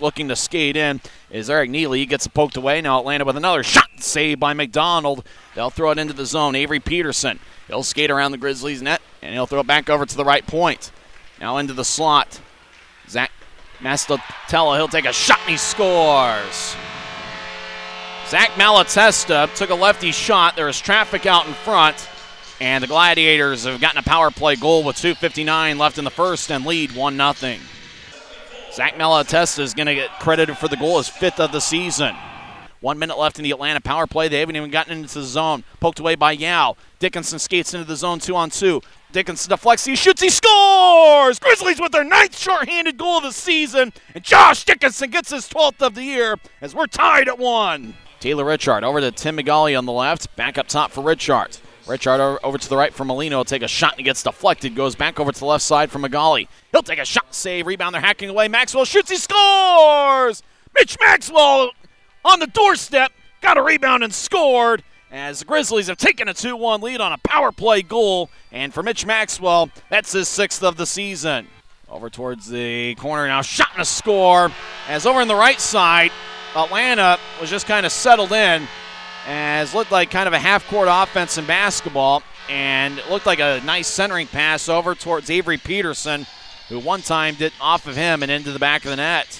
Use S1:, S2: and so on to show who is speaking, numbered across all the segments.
S1: looking to skate in is Eric Neely. He gets poked away. Now Atlanta with another shot saved by McDonald. They'll throw it into the zone. Avery Peterson. He'll skate around the Grizzlies net and he'll throw it back over to the right point. Now into the slot. Zach Malatesta. He'll take a shot and he scores. Zach Malatesta took a lefty shot. There is traffic out in front. And the Gladiators have gotten a power play goal with 2.59 left in the first and lead 1 0. Zach Malatesta is going to get credited for the goal, his fifth of the season. One minute left in the Atlanta power play. They haven't even gotten into the zone. Poked away by Yao. Dickinson skates into the zone two on two. Dickinson deflects. He shoots. He scores. Grizzlies with their ninth shorthanded goal of the season. And Josh Dickinson gets his 12th of the year as we're tied at one. Taylor Richart over to Tim McGauley on the left. Back up top for Richart. Richart over to the right for Molino. Take a shot and gets deflected. Goes back over to the left side for McGauley. He'll take a shot, save, rebound. They're hacking away. Maxwell shoots. He scores. Mitch Maxwell on the doorstep. Got a rebound and scored as the Grizzlies have taken a 2 1 lead on a power play goal. And for Mitch Maxwell, that's his sixth of the season. Over towards the corner now. Shot and a score. As over on the right side, Atlanta was just kind of settled in as looked like kind of a half court offense in basketball, and it looked like a nice centering pass over towards Avery Peterson, who one time did off of him and into the back of the net.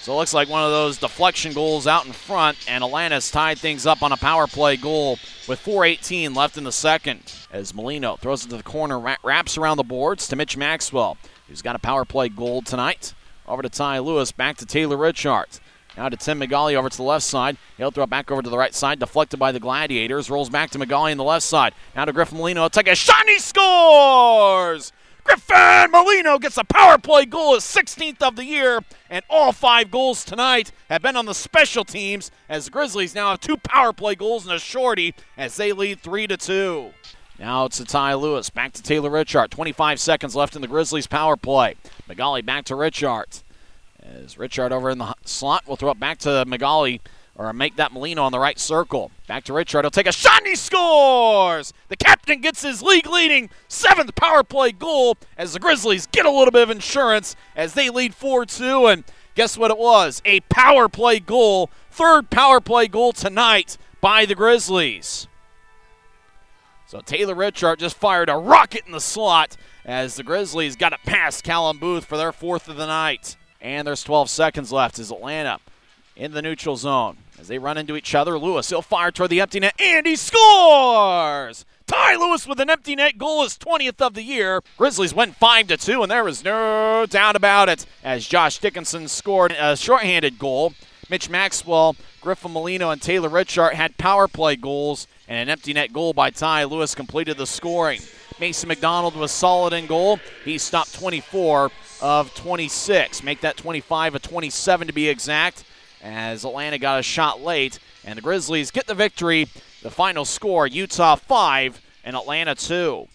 S1: So it looks like one of those deflection goals out in front, and Atlanta's tied things up on a power play goal with 4.18 left in the second. As Molino throws it to the corner, wraps around the boards to Mitch Maxwell, who's got a power play goal tonight. Over to Ty Lewis, back to Taylor Richards. Now to Tim McGauley over to the left side. He'll throw it back over to the right side, deflected by the Gladiators. Rolls back to McGauley on the left side. Now to Griffin Molino. He'll take a shot he scores! Griffin Molino gets a power play goal, his 16th of the year, and all five goals tonight have been on the special teams as the Grizzlies now have two power play goals and a shorty as they lead 3 to 2. Now it's to Ty Lewis. Back to Taylor Richart. 25 seconds left in the Grizzlies' power play. McGauley back to Richart. As Richart over in the slot will throw it back to McGauley or make that Molino on the right circle. Back to Richart. He'll take a shot and he scores! The captain gets his league leading seventh power play goal as the Grizzlies get a little bit of insurance as they lead 4 2. And guess what it was? A power play goal, third power play goal tonight by the Grizzlies. So Taylor Richart just fired a rocket in the slot as the Grizzlies got it past Callum Booth for their fourth of the night. And there's 12 seconds left as Atlanta in the neutral zone. As they run into each other, Lewis, he'll fire toward the empty net, and he scores! Ty Lewis with an empty net goal, is 20th of the year. Grizzlies went 5 to 2, and there was no doubt about it as Josh Dickinson scored a shorthanded goal. Mitch Maxwell, Griffin Molino, and Taylor Richart had power play goals, and an empty net goal by Ty Lewis completed the scoring. Mason McDonald was solid in goal. He stopped 24 of 26. Make that 25 of 27 to be exact, as Atlanta got a shot late, and the Grizzlies get the victory. The final score Utah 5 and Atlanta 2.